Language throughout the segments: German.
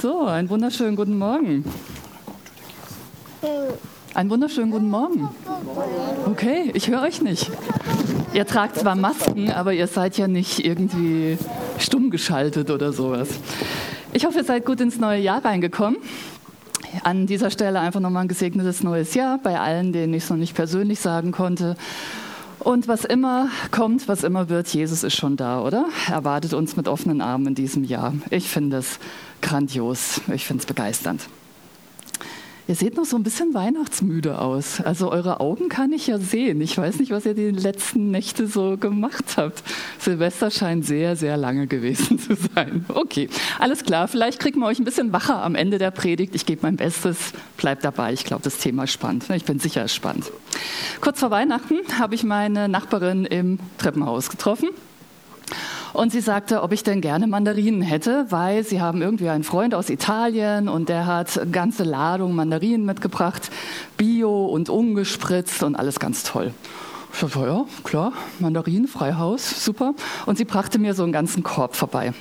So, einen wunderschönen guten Morgen. Einen wunderschönen guten Morgen. Okay, ich höre euch nicht. Ihr tragt zwar Masken, aber ihr seid ja nicht irgendwie stumm geschaltet oder sowas. Ich hoffe, ihr seid gut ins neue Jahr reingekommen. An dieser Stelle einfach nochmal ein gesegnetes neues Jahr bei allen, denen ich es noch nicht persönlich sagen konnte. Und was immer kommt, was immer wird, Jesus ist schon da, oder? Er wartet uns mit offenen Armen in diesem Jahr. Ich finde es grandios. Ich finde es begeisternd. Ihr seht noch so ein bisschen weihnachtsmüde aus. Also eure Augen kann ich ja sehen. Ich weiß nicht, was ihr die letzten Nächte so gemacht habt. Silvester scheint sehr, sehr lange gewesen zu sein. Okay, alles klar. Vielleicht kriegen wir euch ein bisschen wacher am Ende der Predigt. Ich gebe mein Bestes. Bleibt dabei. Ich glaube, das Thema ist spannend. Ich bin sicher, es ist spannend. Kurz vor Weihnachten habe ich meine Nachbarin im Treppenhaus getroffen. Und sie sagte, ob ich denn gerne Mandarinen hätte, weil sie haben irgendwie einen Freund aus Italien und der hat eine ganze Ladung Mandarinen mitgebracht, bio und ungespritzt und alles ganz toll. Ich sagte, ja, klar, Mandarinen, Freihaus, super. Und sie brachte mir so einen ganzen Korb vorbei.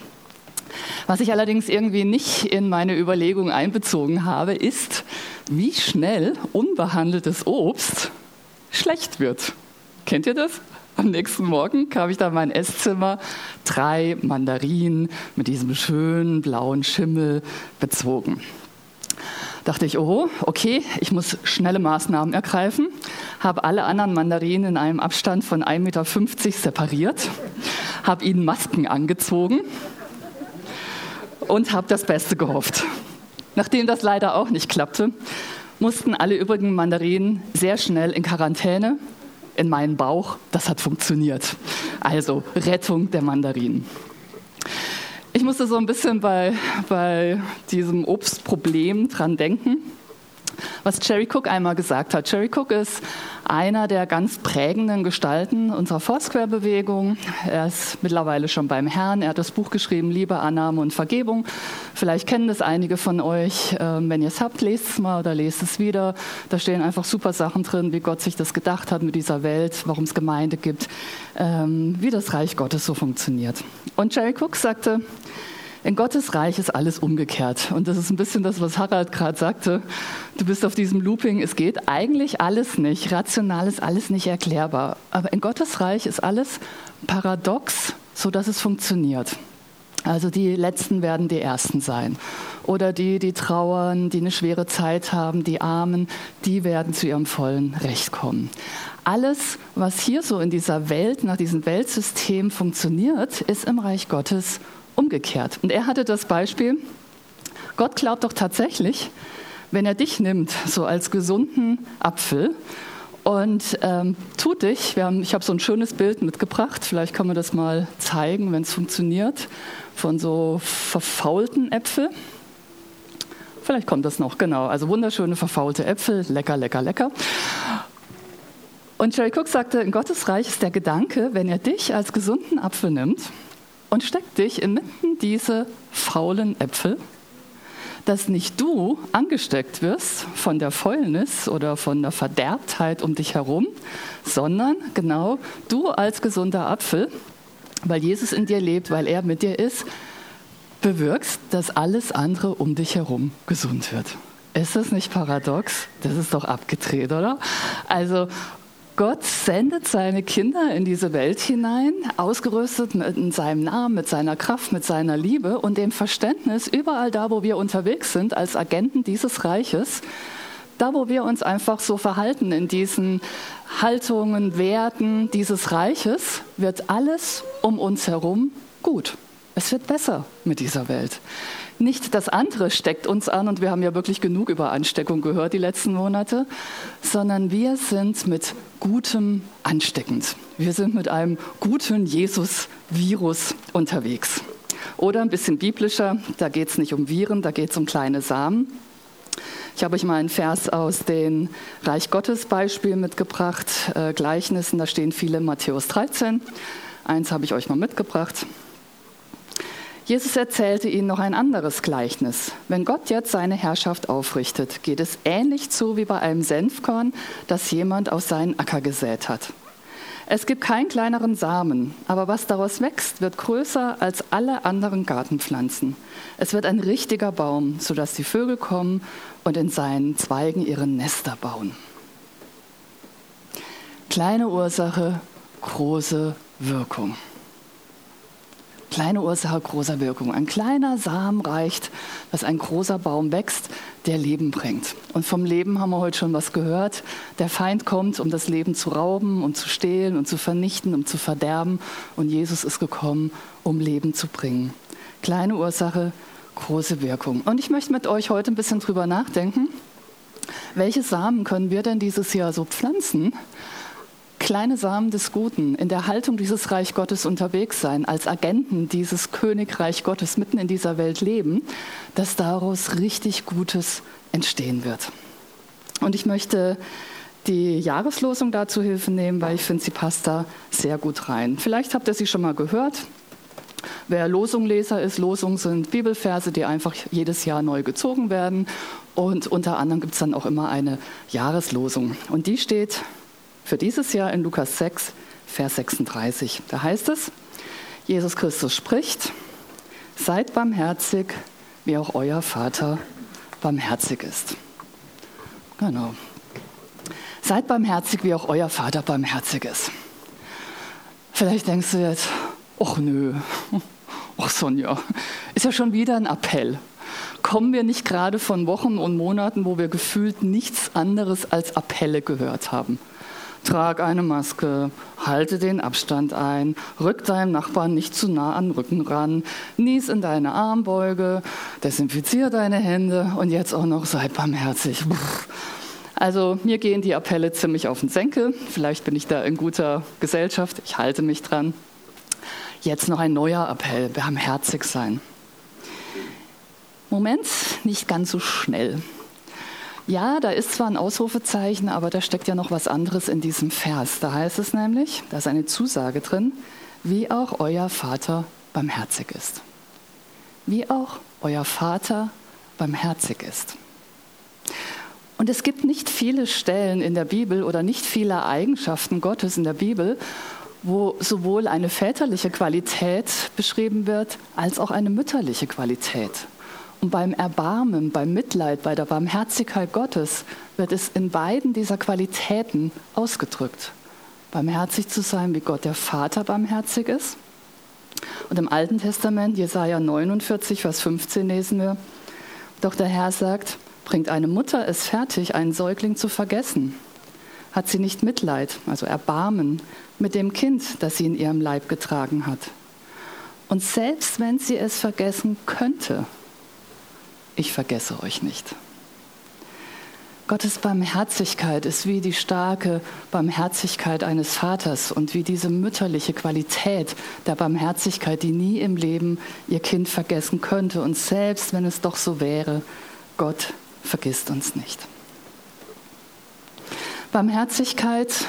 Was ich allerdings irgendwie nicht in meine Überlegung einbezogen habe, ist, wie schnell unbehandeltes Obst schlecht wird. Kennt ihr das? Am nächsten Morgen kam ich da in mein Esszimmer, drei Mandarinen mit diesem schönen blauen Schimmel bezogen. Dachte ich, oh, okay, ich muss schnelle Maßnahmen ergreifen, habe alle anderen Mandarinen in einem Abstand von 1,50 Meter separiert, habe ihnen Masken angezogen und habe das Beste gehofft. Nachdem das leider auch nicht klappte, mussten alle übrigen Mandarinen sehr schnell in Quarantäne in meinen Bauch. Das hat funktioniert. Also Rettung der Mandarinen. Ich musste so ein bisschen bei, bei diesem Obstproblem dran denken was Jerry Cook einmal gesagt hat. Jerry Cook ist einer der ganz prägenden Gestalten unserer Foursquare-Bewegung. Er ist mittlerweile schon beim Herrn. Er hat das Buch geschrieben, Liebe, Annahme und Vergebung. Vielleicht kennen das einige von euch. Ähm, wenn ihr es habt, lest es mal oder lest es wieder. Da stehen einfach super Sachen drin, wie Gott sich das gedacht hat mit dieser Welt, warum es Gemeinde gibt, ähm, wie das Reich Gottes so funktioniert. Und Jerry Cook sagte, in Gottes Reich ist alles umgekehrt. Und das ist ein bisschen das, was Harald gerade sagte. Du bist auf diesem Looping. Es geht eigentlich alles nicht. Rational ist alles nicht erklärbar. Aber in Gottes Reich ist alles paradox, sodass es funktioniert. Also die Letzten werden die Ersten sein. Oder die, die trauern, die eine schwere Zeit haben, die Armen, die werden zu ihrem vollen Recht kommen. Alles, was hier so in dieser Welt, nach diesem Weltsystem funktioniert, ist im Reich Gottes umgekehrt. Und er hatte das Beispiel, Gott glaubt doch tatsächlich, wenn er dich nimmt, so als gesunden Apfel und ähm, tut dich, haben, ich habe so ein schönes Bild mitgebracht, vielleicht kann man das mal zeigen, wenn es funktioniert, von so verfaulten Äpfeln. Vielleicht kommt das noch, genau. Also wunderschöne verfaulte Äpfel, lecker, lecker, lecker. Und Jerry Cook sagte, in Gottes Reich ist der Gedanke, wenn er dich als gesunden Apfel nimmt und steckt dich inmitten diese faulen Äpfel, dass nicht du angesteckt wirst von der Fäulnis oder von der Verderbtheit um dich herum, sondern genau du als gesunder Apfel, weil Jesus in dir lebt, weil er mit dir ist, bewirkst, dass alles andere um dich herum gesund wird. Ist das nicht paradox? Das ist doch abgedreht, oder? Also Gott sendet seine Kinder in diese Welt hinein, ausgerüstet mit seinem Namen, mit seiner Kraft, mit seiner Liebe und dem Verständnis, überall da, wo wir unterwegs sind, als Agenten dieses Reiches, da, wo wir uns einfach so verhalten in diesen Haltungen, Werten dieses Reiches, wird alles um uns herum gut. Es wird besser mit dieser Welt. Nicht das andere steckt uns an und wir haben ja wirklich genug über Ansteckung gehört die letzten Monate, sondern wir sind mit Gutem ansteckend. Wir sind mit einem guten Jesus-Virus unterwegs. Oder ein bisschen biblischer, da geht es nicht um Viren, da geht es um kleine Samen. Ich habe euch mal einen Vers aus dem Reich Gottes Beispiel mitgebracht, äh, Gleichnissen, da stehen viele Matthäus 13. Eins habe ich euch mal mitgebracht. Jesus erzählte ihnen noch ein anderes Gleichnis. Wenn Gott jetzt seine Herrschaft aufrichtet, geht es ähnlich zu wie bei einem Senfkorn, das jemand aus seinen Acker gesät hat. Es gibt keinen kleineren Samen, aber was daraus wächst, wird größer als alle anderen Gartenpflanzen. Es wird ein richtiger Baum, sodass die Vögel kommen und in seinen Zweigen ihre Nester bauen. Kleine Ursache, große Wirkung. Kleine Ursache, großer Wirkung. Ein kleiner Samen reicht, dass ein großer Baum wächst, der Leben bringt. Und vom Leben haben wir heute schon was gehört. Der Feind kommt, um das Leben zu rauben, um zu stehlen und zu vernichten, um zu verderben. Und Jesus ist gekommen, um Leben zu bringen. Kleine Ursache, große Wirkung. Und ich möchte mit euch heute ein bisschen drüber nachdenken. Welche Samen können wir denn dieses Jahr so pflanzen, kleine Samen des Guten, in der Haltung dieses Reich Gottes unterwegs sein, als Agenten dieses Königreich Gottes mitten in dieser Welt leben, dass daraus richtig Gutes entstehen wird. Und ich möchte die Jahreslosung dazu Hilfe nehmen, weil ich finde, sie passt da sehr gut rein. Vielleicht habt ihr sie schon mal gehört. Wer Losungleser ist, Losungen sind Bibelverse, die einfach jedes Jahr neu gezogen werden. Und unter anderem gibt es dann auch immer eine Jahreslosung. Und die steht für dieses Jahr in Lukas 6, Vers 36. Da heißt es, Jesus Christus spricht, seid barmherzig, wie auch euer Vater barmherzig ist. Genau. Seid barmherzig, wie auch euer Vater barmherzig ist. Vielleicht denkst du jetzt, ach nö, ach Sonja, ist ja schon wieder ein Appell. Kommen wir nicht gerade von Wochen und Monaten, wo wir gefühlt nichts anderes als Appelle gehört haben? Trag eine Maske, halte den Abstand ein, rück deinem Nachbarn nicht zu nah an den Rücken ran, nies in deine Armbeuge, desinfiziere deine Hände und jetzt auch noch sei barmherzig. Also mir gehen die Appelle ziemlich auf den Senkel. Vielleicht bin ich da in guter Gesellschaft. Ich halte mich dran. Jetzt noch ein neuer Appell, barmherzig sein. Moment, nicht ganz so schnell. Ja, da ist zwar ein Ausrufezeichen, aber da steckt ja noch was anderes in diesem Vers. Da heißt es nämlich, da ist eine Zusage drin, wie auch euer Vater barmherzig ist. Wie auch euer Vater barmherzig ist. Und es gibt nicht viele Stellen in der Bibel oder nicht viele Eigenschaften Gottes in der Bibel, wo sowohl eine väterliche Qualität beschrieben wird, als auch eine mütterliche Qualität. Und beim Erbarmen, beim Mitleid, bei der Barmherzigkeit Gottes wird es in beiden dieser Qualitäten ausgedrückt. Barmherzig zu sein, wie Gott der Vater barmherzig ist. Und im Alten Testament, Jesaja 49, Vers 15 lesen wir, doch der Herr sagt, bringt eine Mutter es fertig, einen Säugling zu vergessen? Hat sie nicht Mitleid, also Erbarmen, mit dem Kind, das sie in ihrem Leib getragen hat? Und selbst wenn sie es vergessen könnte, ich vergesse euch nicht. Gottes Barmherzigkeit ist wie die starke Barmherzigkeit eines Vaters und wie diese mütterliche Qualität der Barmherzigkeit, die nie im Leben ihr Kind vergessen könnte. Und selbst wenn es doch so wäre, Gott vergisst uns nicht. Barmherzigkeit,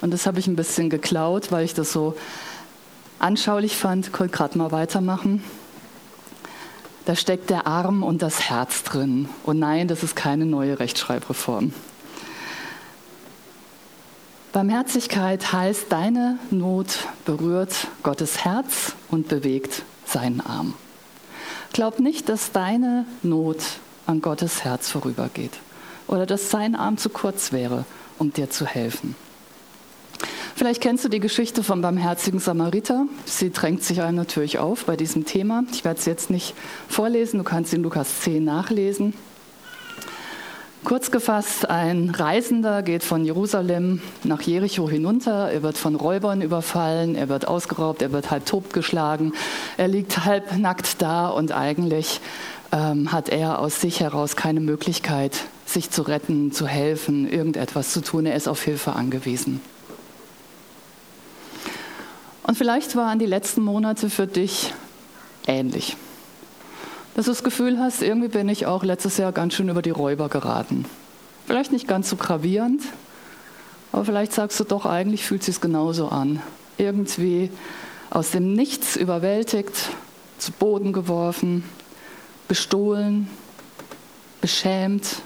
und das habe ich ein bisschen geklaut, weil ich das so anschaulich fand, konnte gerade mal weitermachen da steckt der Arm und das Herz drin. Und nein, das ist keine neue Rechtschreibreform. Barmherzigkeit heißt, deine Not berührt Gottes Herz und bewegt seinen Arm. Glaub nicht, dass deine Not an Gottes Herz vorübergeht oder dass sein Arm zu kurz wäre, um dir zu helfen. Vielleicht kennst du die Geschichte vom barmherzigen Samariter. Sie drängt sich einem natürlich auf bei diesem Thema. Ich werde es jetzt nicht vorlesen, du kannst in Lukas 10 nachlesen. Kurz gefasst, ein Reisender geht von Jerusalem nach Jericho hinunter. Er wird von Räubern überfallen, er wird ausgeraubt, er wird halb totgeschlagen. Er liegt halb nackt da und eigentlich ähm, hat er aus sich heraus keine Möglichkeit, sich zu retten, zu helfen, irgendetwas zu tun. Er ist auf Hilfe angewiesen. Und vielleicht waren die letzten Monate für dich ähnlich. Dass du das Gefühl hast, irgendwie bin ich auch letztes Jahr ganz schön über die Räuber geraten. Vielleicht nicht ganz so gravierend, aber vielleicht sagst du doch, eigentlich fühlt es sich genauso an. Irgendwie aus dem Nichts überwältigt, zu Boden geworfen, bestohlen, beschämt,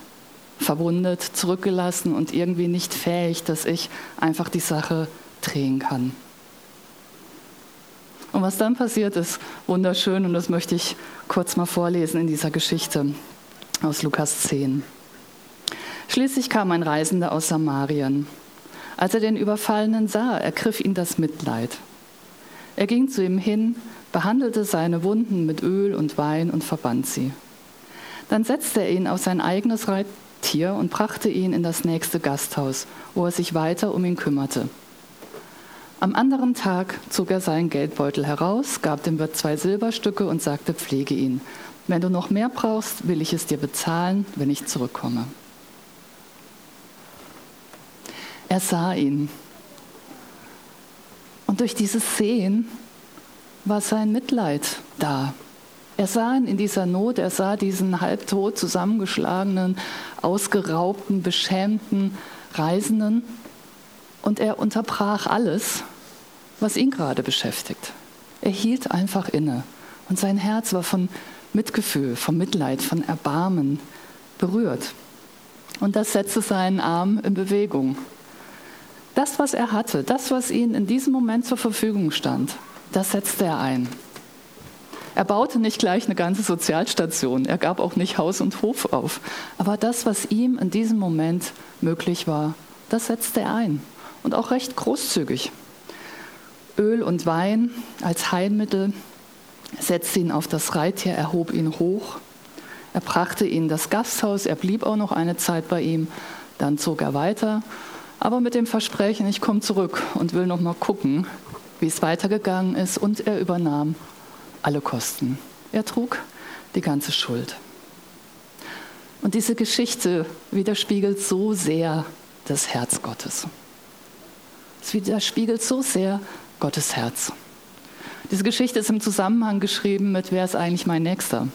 verwundet, zurückgelassen und irgendwie nicht fähig, dass ich einfach die Sache drehen kann. Und was dann passiert, ist wunderschön und das möchte ich kurz mal vorlesen in dieser Geschichte aus Lukas 10. Schließlich kam ein Reisender aus Samarien. Als er den Überfallenen sah, ergriff ihn das Mitleid. Er ging zu ihm hin, behandelte seine Wunden mit Öl und Wein und verband sie. Dann setzte er ihn auf sein eigenes Reittier und brachte ihn in das nächste Gasthaus, wo er sich weiter um ihn kümmerte. Am anderen Tag zog er seinen Geldbeutel heraus, gab dem Wirt zwei Silberstücke und sagte, pflege ihn. Wenn du noch mehr brauchst, will ich es dir bezahlen, wenn ich zurückkomme. Er sah ihn. Und durch dieses Sehen war sein Mitleid da. Er sah ihn in dieser Not, er sah diesen halbtot zusammengeschlagenen, ausgeraubten, beschämten Reisenden und er unterbrach alles was ihn gerade beschäftigt. Er hielt einfach inne und sein Herz war von Mitgefühl, von Mitleid, von Erbarmen berührt. Und das setzte seinen Arm in Bewegung. Das, was er hatte, das, was ihm in diesem Moment zur Verfügung stand, das setzte er ein. Er baute nicht gleich eine ganze Sozialstation, er gab auch nicht Haus und Hof auf. Aber das, was ihm in diesem Moment möglich war, das setzte er ein. Und auch recht großzügig. Öl und Wein als Heilmittel, setzte ihn auf das Reittier, erhob ihn hoch. Er brachte ihn in das Gasthaus, er blieb auch noch eine Zeit bei ihm, dann zog er weiter, aber mit dem Versprechen, ich komme zurück und will noch mal gucken, wie es weitergegangen ist und er übernahm alle Kosten. Er trug die ganze Schuld. Und diese Geschichte widerspiegelt so sehr das Herz Gottes. Es widerspiegelt so sehr Gottes Herz. Diese Geschichte ist im Zusammenhang geschrieben mit, wer ist eigentlich mein Nächster?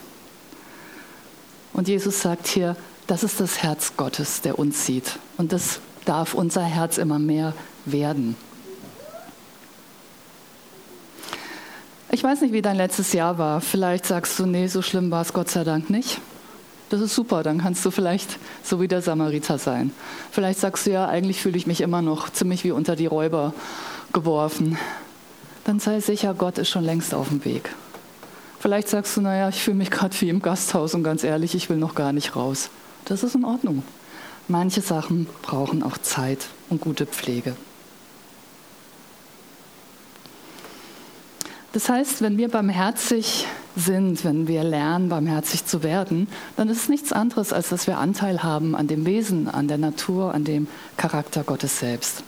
Und Jesus sagt hier, das ist das Herz Gottes, der uns sieht. Und das darf unser Herz immer mehr werden. Ich weiß nicht, wie dein letztes Jahr war. Vielleicht sagst du, nee, so schlimm war es Gott sei Dank nicht. Das ist super, dann kannst du vielleicht so wie der Samariter sein. Vielleicht sagst du ja, eigentlich fühle ich mich immer noch ziemlich wie unter die Räuber geworfen, dann sei sicher, Gott ist schon längst auf dem Weg. Vielleicht sagst du, naja, ich fühle mich gerade wie im Gasthaus und ganz ehrlich, ich will noch gar nicht raus. Das ist in Ordnung. Manche Sachen brauchen auch Zeit und gute Pflege. Das heißt, wenn wir barmherzig sind, wenn wir lernen, barmherzig zu werden, dann ist es nichts anderes, als dass wir Anteil haben an dem Wesen, an der Natur, an dem Charakter Gottes selbst.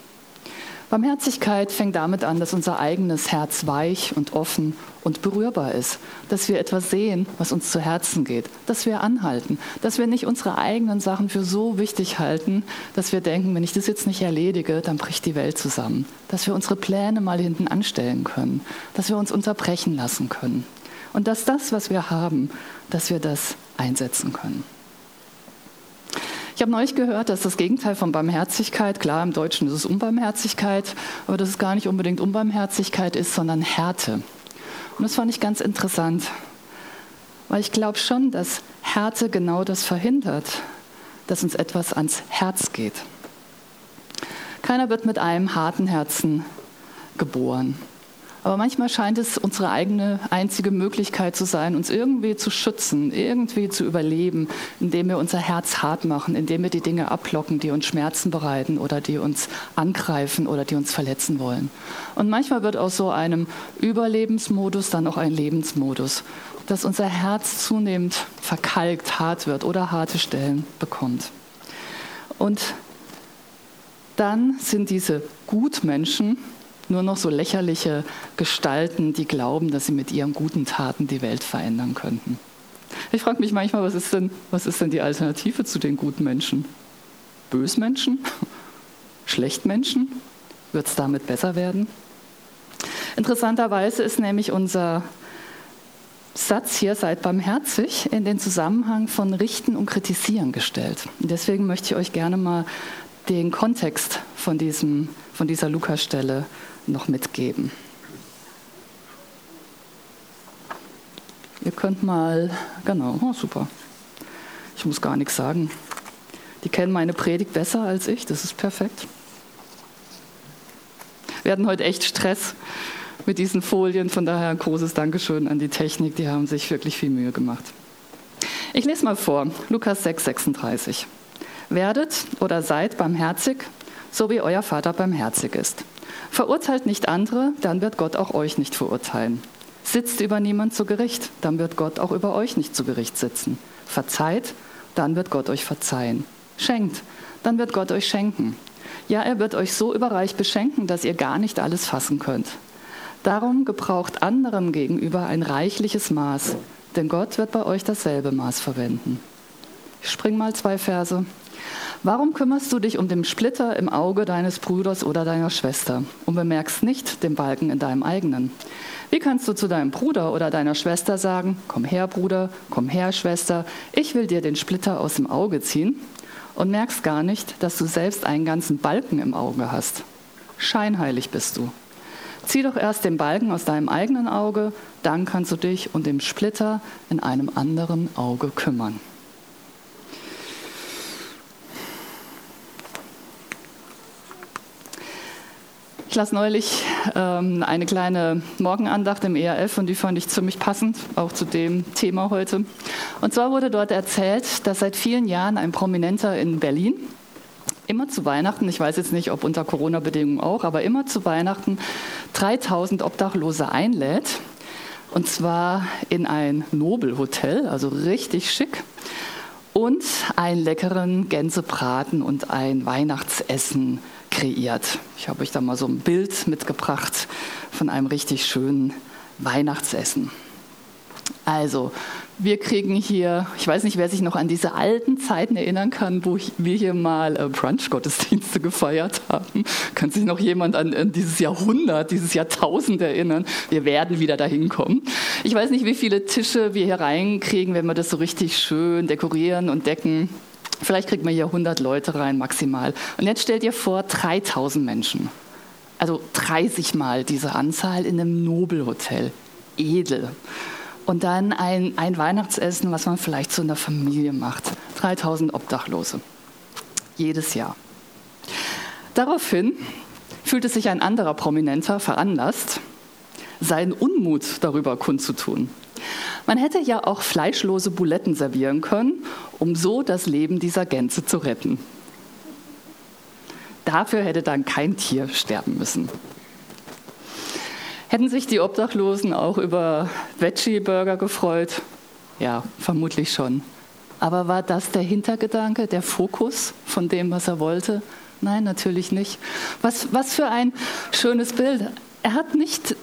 Barmherzigkeit fängt damit an, dass unser eigenes Herz weich und offen und berührbar ist, dass wir etwas sehen, was uns zu Herzen geht, dass wir anhalten, dass wir nicht unsere eigenen Sachen für so wichtig halten, dass wir denken, wenn ich das jetzt nicht erledige, dann bricht die Welt zusammen, dass wir unsere Pläne mal hinten anstellen können, dass wir uns unterbrechen lassen können und dass das, was wir haben, dass wir das einsetzen können. Ich habe neulich gehört, dass das Gegenteil von Barmherzigkeit, klar im Deutschen ist es Unbarmherzigkeit, aber dass es gar nicht unbedingt Unbarmherzigkeit ist, sondern Härte. Und das fand ich ganz interessant, weil ich glaube schon, dass Härte genau das verhindert, dass uns etwas ans Herz geht. Keiner wird mit einem harten Herzen geboren. Aber manchmal scheint es unsere eigene einzige Möglichkeit zu sein, uns irgendwie zu schützen, irgendwie zu überleben, indem wir unser Herz hart machen, indem wir die Dinge ablocken, die uns Schmerzen bereiten oder die uns angreifen oder die uns verletzen wollen. Und manchmal wird aus so einem Überlebensmodus dann auch ein Lebensmodus, dass unser Herz zunehmend verkalkt, hart wird oder harte Stellen bekommt. Und dann sind diese Gutmenschen, nur noch so lächerliche Gestalten, die glauben, dass sie mit ihren guten Taten die Welt verändern könnten. Ich frage mich manchmal, was ist, denn, was ist denn die Alternative zu den guten Menschen? Bösmenschen? Schlechtmenschen? Wird es damit besser werden? Interessanterweise ist nämlich unser Satz hier, seid barmherzig, in den Zusammenhang von Richten und Kritisieren gestellt. Deswegen möchte ich euch gerne mal den Kontext von, diesem, von dieser Lukas-Stelle noch mitgeben. Ihr könnt mal, genau, oh, super. Ich muss gar nichts sagen. Die kennen meine Predigt besser als ich, das ist perfekt. Wir hatten heute echt Stress mit diesen Folien, von daher ein großes Dankeschön an die Technik, die haben sich wirklich viel Mühe gemacht. Ich lese mal vor, Lukas 6, 36. Werdet oder seid barmherzig, so wie euer Vater barmherzig ist. Verurteilt nicht andere, dann wird Gott auch euch nicht verurteilen. Sitzt über niemand zu Gericht, dann wird Gott auch über euch nicht zu Gericht sitzen. Verzeiht, dann wird Gott euch verzeihen. Schenkt, dann wird Gott euch schenken. Ja, er wird euch so überreich beschenken, dass ihr gar nicht alles fassen könnt. Darum gebraucht anderen gegenüber ein reichliches Maß, denn Gott wird bei euch dasselbe Maß verwenden. Ich spring mal zwei Verse. Warum kümmerst du dich um den Splitter im Auge deines Bruders oder deiner Schwester und bemerkst nicht den Balken in deinem eigenen? Wie kannst du zu deinem Bruder oder deiner Schwester sagen, komm her Bruder, komm her Schwester, ich will dir den Splitter aus dem Auge ziehen und merkst gar nicht, dass du selbst einen ganzen Balken im Auge hast? Scheinheilig bist du. Zieh doch erst den Balken aus deinem eigenen Auge, dann kannst du dich um den Splitter in einem anderen Auge kümmern. Ich las neulich ähm, eine kleine Morgenandacht im ERF und die fand ich ziemlich passend, auch zu dem Thema heute. Und zwar wurde dort erzählt, dass seit vielen Jahren ein Prominenter in Berlin immer zu Weihnachten, ich weiß jetzt nicht, ob unter Corona-Bedingungen auch, aber immer zu Weihnachten 3000 Obdachlose einlädt. Und zwar in ein Nobelhotel, also richtig schick. Und einen leckeren Gänsebraten und ein Weihnachtsessen kreiert. Ich habe euch da mal so ein Bild mitgebracht von einem richtig schönen Weihnachtsessen. Also, wir kriegen hier, ich weiß nicht, wer sich noch an diese alten Zeiten erinnern kann, wo wir hier mal äh, Brunch-Gottesdienste gefeiert haben. Kann sich noch jemand an, an, dieses Jahrhundert, dieses Jahrtausend erinnern? Wir werden wieder dahin kommen. Ich weiß nicht, wie viele Tische wir hier reinkriegen, wenn wir das so richtig schön dekorieren und decken. Vielleicht kriegt man hier 100 Leute rein maximal. Und jetzt stellt ihr vor, 3000 Menschen. Also 30 Mal diese Anzahl in einem Nobelhotel. Edel. Und dann ein, ein Weihnachtsessen, was man vielleicht zu einer Familie macht. 3000 Obdachlose. Jedes Jahr. Daraufhin fühlte sich ein anderer Prominenter veranlasst, seinen Unmut darüber kundzutun. Man hätte ja auch fleischlose Buletten servieren können, um so das Leben dieser Gänse zu retten. Dafür hätte dann kein Tier sterben müssen. Hätten sich die Obdachlosen auch über Veggie-Burger gefreut? Ja, vermutlich schon. Aber war das der Hintergedanke, der Fokus von dem, was er wollte? Nein, natürlich nicht. Was, was für ein schönes Bild. Er hat nicht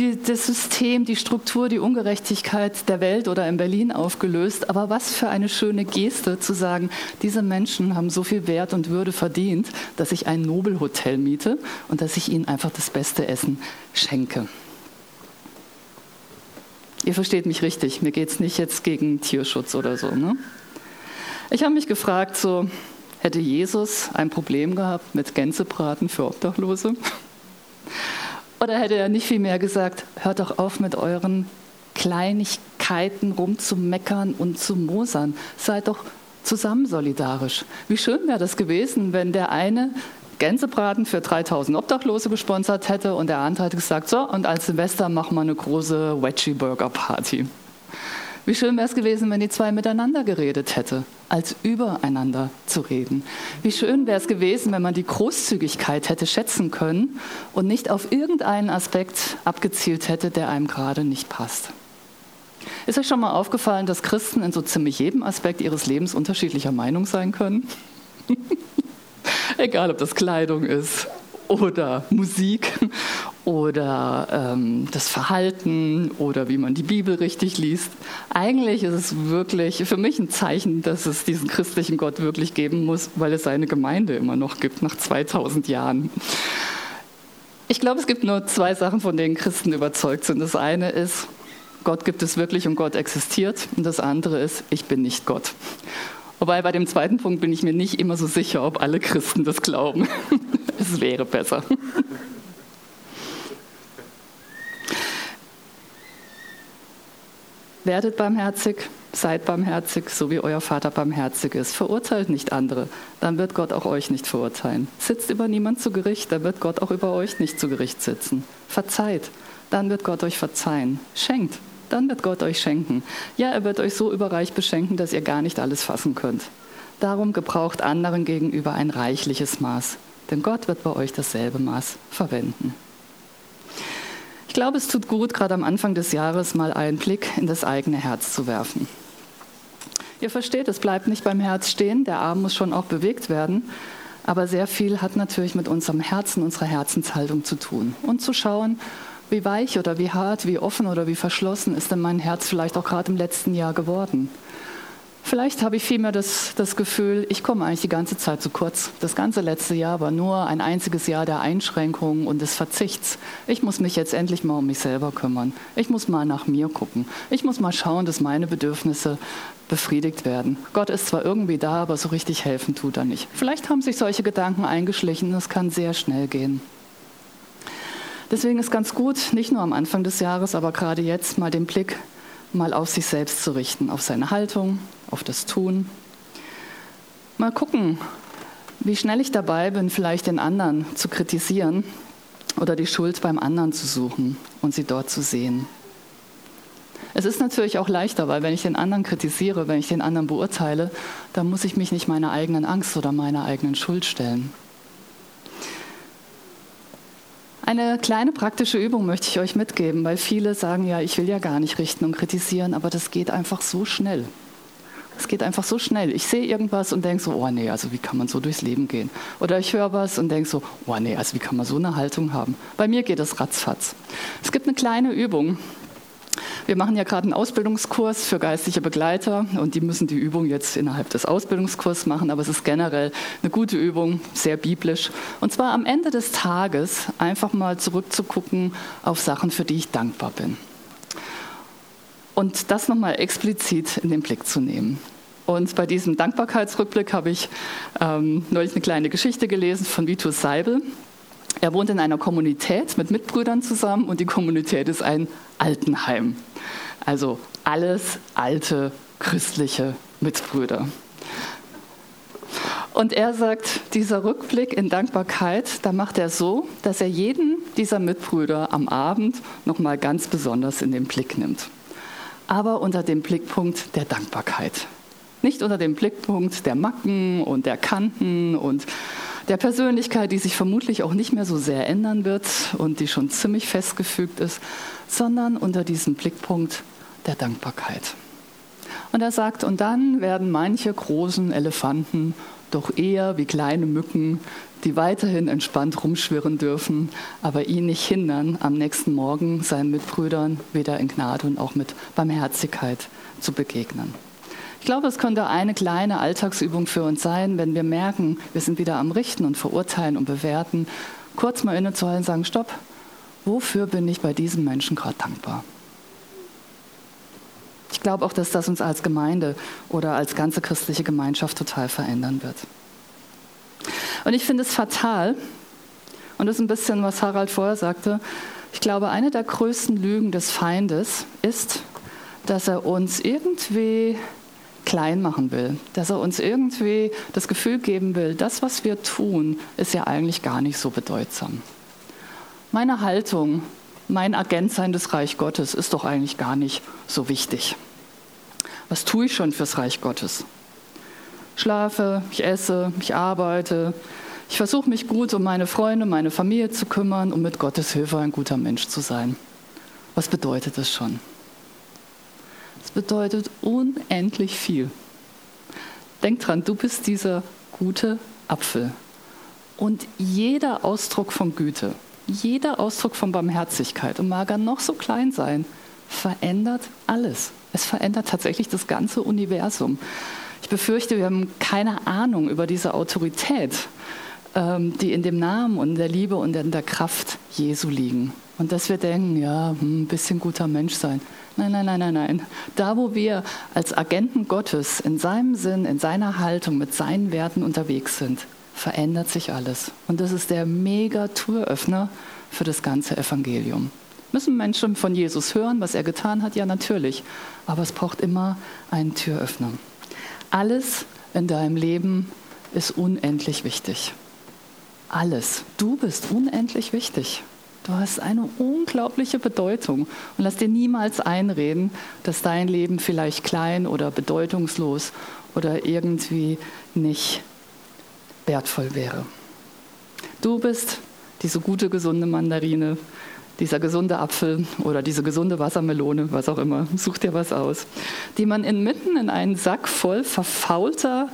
die, das System, die Struktur, die Ungerechtigkeit der Welt oder in Berlin aufgelöst. Aber was für eine schöne Geste zu sagen, diese Menschen haben so viel Wert und Würde verdient, dass ich ein Nobelhotel miete und dass ich ihnen einfach das beste Essen schenke. Ihr versteht mich richtig, mir geht es nicht jetzt gegen Tierschutz oder so. Ne? Ich habe mich gefragt, so, hätte Jesus ein Problem gehabt mit Gänsebraten für Obdachlose? Oder hätte er nicht viel mehr gesagt, hört doch auf mit euren Kleinigkeiten rumzumeckern und zu mosern. Seid doch zusammen solidarisch. Wie schön wäre das gewesen, wenn der eine Gänsebraten für 3000 Obdachlose gesponsert hätte und der andere hätte gesagt, so, und als Silvester machen wir eine große Veggie-Burger-Party. Wie schön wäre es gewesen, wenn die zwei miteinander geredet hätte, als übereinander zu reden. Wie schön wäre es gewesen, wenn man die Großzügigkeit hätte schätzen können und nicht auf irgendeinen Aspekt abgezielt hätte, der einem gerade nicht passt. Ist euch schon mal aufgefallen, dass Christen in so ziemlich jedem Aspekt ihres Lebens unterschiedlicher Meinung sein können? Egal, ob das Kleidung ist oder Musik oder ähm, das Verhalten oder wie man die Bibel richtig liest. Eigentlich ist es wirklich für mich ein Zeichen, dass es diesen christlichen Gott wirklich geben muss, weil es seine Gemeinde immer noch gibt nach 2000 Jahren. Ich glaube, es gibt nur zwei Sachen, von denen Christen überzeugt sind. Das eine ist, Gott gibt es wirklich und Gott existiert. Und das andere ist, ich bin nicht Gott. Wobei bei dem zweiten Punkt bin ich mir nicht immer so sicher, ob alle Christen das glauben. Es wäre besser. Werdet barmherzig, Seid barmherzig, so wie euer Vater barmherzig ist. Verurteilt nicht andere, dann wird Gott auch euch nicht verurteilen. Sitzt über niemand zu Gericht, dann wird Gott auch über euch nicht zu Gericht sitzen. Verzeiht, dann wird Gott euch verzeihen. Schenkt, dann wird Gott euch schenken. Ja, er wird euch so überreich beschenken, dass ihr gar nicht alles fassen könnt. Darum gebraucht anderen gegenüber ein reichliches Maß, denn Gott wird bei euch dasselbe Maß verwenden. Ich glaube, es tut gut, gerade am Anfang des Jahres mal einen Blick in das eigene Herz zu werfen. Ihr versteht, es bleibt nicht beim Herz stehen, der Arm muss schon auch bewegt werden, aber sehr viel hat natürlich mit unserem Herzen, unserer Herzenshaltung zu tun. Und zu schauen, wie weich oder wie hart, wie offen oder wie verschlossen ist denn mein Herz vielleicht auch gerade im letzten Jahr geworden. Vielleicht habe ich vielmehr das, das Gefühl, ich komme eigentlich die ganze Zeit zu kurz. Das ganze letzte Jahr war nur ein einziges Jahr der Einschränkungen und des Verzichts. Ich muss mich jetzt endlich mal um mich selber kümmern. Ich muss mal nach mir gucken. Ich muss mal schauen, dass meine Bedürfnisse befriedigt werden. Gott ist zwar irgendwie da, aber so richtig helfen tut er nicht. Vielleicht haben sich solche Gedanken eingeschlichen. Das kann sehr schnell gehen. Deswegen ist ganz gut, nicht nur am Anfang des Jahres, aber gerade jetzt mal den Blick mal auf sich selbst zu richten, auf seine Haltung, auf das Tun. Mal gucken, wie schnell ich dabei bin, vielleicht den anderen zu kritisieren oder die Schuld beim anderen zu suchen und sie dort zu sehen. Es ist natürlich auch leichter, weil wenn ich den anderen kritisiere, wenn ich den anderen beurteile, dann muss ich mich nicht meiner eigenen Angst oder meiner eigenen Schuld stellen. Eine kleine praktische Übung möchte ich euch mitgeben, weil viele sagen, ja, ich will ja gar nicht richten und kritisieren, aber das geht einfach so schnell. Es geht einfach so schnell. Ich sehe irgendwas und denke so, oh nee, also wie kann man so durchs Leben gehen? Oder ich höre was und denke so, oh nee, also wie kann man so eine Haltung haben? Bei mir geht es ratzfatz. Es gibt eine kleine Übung. Wir machen ja gerade einen Ausbildungskurs für geistliche Begleiter und die müssen die Übung jetzt innerhalb des Ausbildungskurses machen, aber es ist generell eine gute Übung, sehr biblisch. Und zwar am Ende des Tages einfach mal zurückzugucken auf Sachen, für die ich dankbar bin und das nochmal explizit in den Blick zu nehmen. Und bei diesem Dankbarkeitsrückblick habe ich ähm, neulich eine kleine Geschichte gelesen von Vitus Seibel. Er wohnt in einer Kommunität mit Mitbrüdern zusammen und die Kommunität ist ein Altenheim. Also alles alte christliche Mitbrüder. Und er sagt, dieser Rückblick in Dankbarkeit, da macht er so, dass er jeden dieser Mitbrüder am Abend nochmal ganz besonders in den Blick nimmt aber unter dem Blickpunkt der Dankbarkeit. Nicht unter dem Blickpunkt der Macken und der Kanten und der Persönlichkeit, die sich vermutlich auch nicht mehr so sehr ändern wird und die schon ziemlich festgefügt ist, sondern unter diesem Blickpunkt der Dankbarkeit. Und er sagt, und dann werden manche großen Elefanten doch eher wie kleine Mücken die weiterhin entspannt rumschwirren dürfen, aber ihn nicht hindern, am nächsten Morgen seinen Mitbrüdern wieder in Gnade und auch mit Barmherzigkeit zu begegnen. Ich glaube, es könnte eine kleine Alltagsübung für uns sein, wenn wir merken, wir sind wieder am Richten und Verurteilen und Bewerten, kurz mal innezuhalten und sagen, stopp, wofür bin ich bei diesem Menschen gerade dankbar? Ich glaube auch, dass das uns als Gemeinde oder als ganze christliche Gemeinschaft total verändern wird. Und ich finde es fatal, und das ist ein bisschen, was Harald vorher sagte, ich glaube, eine der größten Lügen des Feindes ist, dass er uns irgendwie klein machen will, dass er uns irgendwie das Gefühl geben will, das, was wir tun, ist ja eigentlich gar nicht so bedeutsam. Meine Haltung, mein Agentsein des Reich Gottes ist doch eigentlich gar nicht so wichtig. Was tue ich schon fürs Reich Gottes? schlafe, ich esse, ich arbeite. Ich versuche mich gut um meine Freunde, meine Familie zu kümmern, um mit Gottes Hilfe ein guter Mensch zu sein. Was bedeutet das schon? Bedeutet unendlich viel. Denk dran, du bist dieser gute Apfel. Und jeder Ausdruck von Güte, jeder Ausdruck von Barmherzigkeit, und mag er noch so klein sein, verändert alles. Es verändert tatsächlich das ganze Universum. Ich befürchte, wir haben keine Ahnung über diese Autorität, ähm, die in dem Namen und der Liebe und in der Kraft Jesu liegen. Und dass wir denken, ja, hm, ein bisschen guter Mensch sein. Nein, nein, nein, nein, nein. Da, wo wir als Agenten Gottes in seinem Sinn, in seiner Haltung, mit seinen Werten unterwegs sind, verändert sich alles. Und das ist der mega Türöffner für das ganze Evangelium. Müssen Menschen von Jesus hören, was er getan hat? Ja, natürlich. Aber es braucht immer einen Türöffner. Alles in deinem Leben ist unendlich wichtig. Alles. Du bist unendlich wichtig. Du hast eine unglaubliche Bedeutung. Und lass dir niemals einreden, dass dein Leben vielleicht klein oder bedeutungslos oder irgendwie nicht wertvoll wäre. Du bist diese gute, gesunde Mandarine, dieser gesunde Apfel oder diese gesunde Wassermelone, was auch immer, such dir was aus, die man inmitten in einen Sack voll verfaulter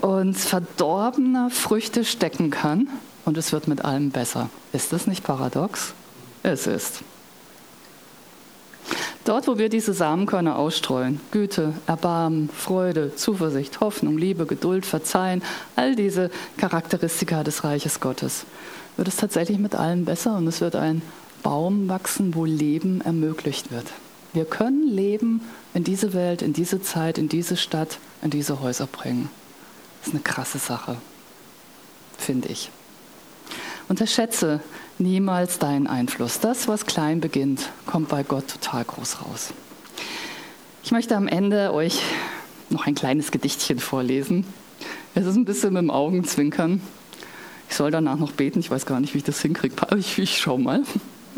und verdorbener Früchte stecken kann und es wird mit allem besser. Ist das nicht paradox? Es ist. Dort, wo wir diese Samenkörner ausstreuen, Güte, Erbarmen, Freude, Zuversicht, Hoffnung, Liebe, Geduld, Verzeihen, all diese Charakteristika des Reiches Gottes, wird es tatsächlich mit allem besser und es wird ein Baum wachsen, wo Leben ermöglicht wird. Wir können Leben in diese Welt, in diese Zeit, in diese Stadt, in diese Häuser bringen. Das ist eine krasse Sache, finde ich. Unterschätze niemals deinen Einfluss. Das, was klein beginnt, kommt bei Gott total groß raus. Ich möchte am Ende euch noch ein kleines Gedichtchen vorlesen. Es ist ein bisschen mit dem Augenzwinkern. Ich soll danach noch beten, ich weiß gar nicht, wie ich das hinkriege. Ich, ich schau mal.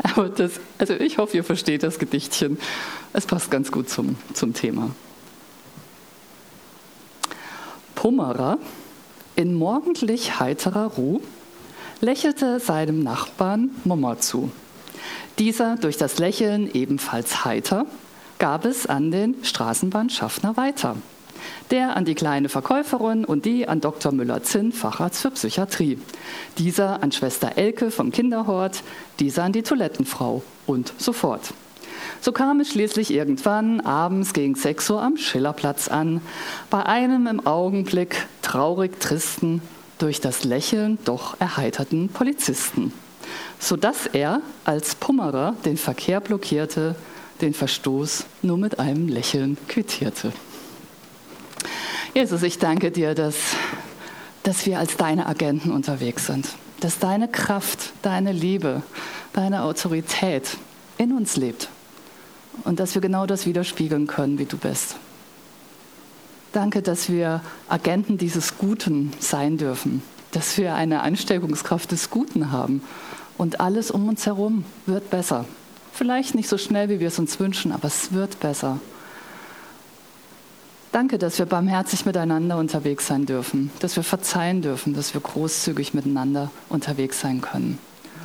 Aber das, also ich hoffe, ihr versteht das Gedichtchen. Es passt ganz gut zum, zum Thema. Pummerer in morgendlich heiterer Ruhe lächelte seinem Nachbarn Mummer zu. Dieser, durch das Lächeln ebenfalls heiter, gab es an den Straßenbahnschaffner weiter. Der an die kleine Verkäuferin und die an Dr. Müller-Zinn, Facharzt für Psychiatrie. Dieser an Schwester Elke vom Kinderhort, dieser an die Toilettenfrau und so fort. So kam es schließlich irgendwann abends gegen 6 Uhr am Schillerplatz an, bei einem im Augenblick traurig tristen durch das Lächeln doch erheiterten Polizisten, sodass er als Pummerer den Verkehr blockierte, den Verstoß nur mit einem Lächeln quittierte. Jesus, ich danke dir, dass, dass wir als deine Agenten unterwegs sind, dass deine Kraft, deine Liebe, deine Autorität in uns lebt und dass wir genau das widerspiegeln können, wie du bist. Danke, dass wir Agenten dieses Guten sein dürfen, dass wir eine Ansteckungskraft des Guten haben und alles um uns herum wird besser. Vielleicht nicht so schnell, wie wir es uns wünschen, aber es wird besser. Danke, dass wir barmherzig miteinander unterwegs sein dürfen, dass wir verzeihen dürfen, dass wir großzügig miteinander unterwegs sein können.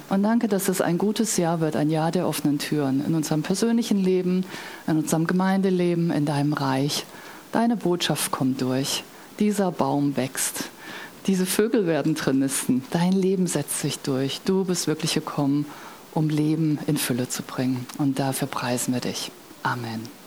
Und danke, dass es ein gutes Jahr wird, ein Jahr der offenen Türen in unserem persönlichen Leben, in unserem Gemeindeleben, in deinem Reich. Deine Botschaft kommt durch. Dieser Baum wächst. Diese Vögel werden Trinisten. Dein Leben setzt sich durch. Du bist wirklich gekommen, um Leben in Fülle zu bringen. Und dafür preisen wir dich. Amen.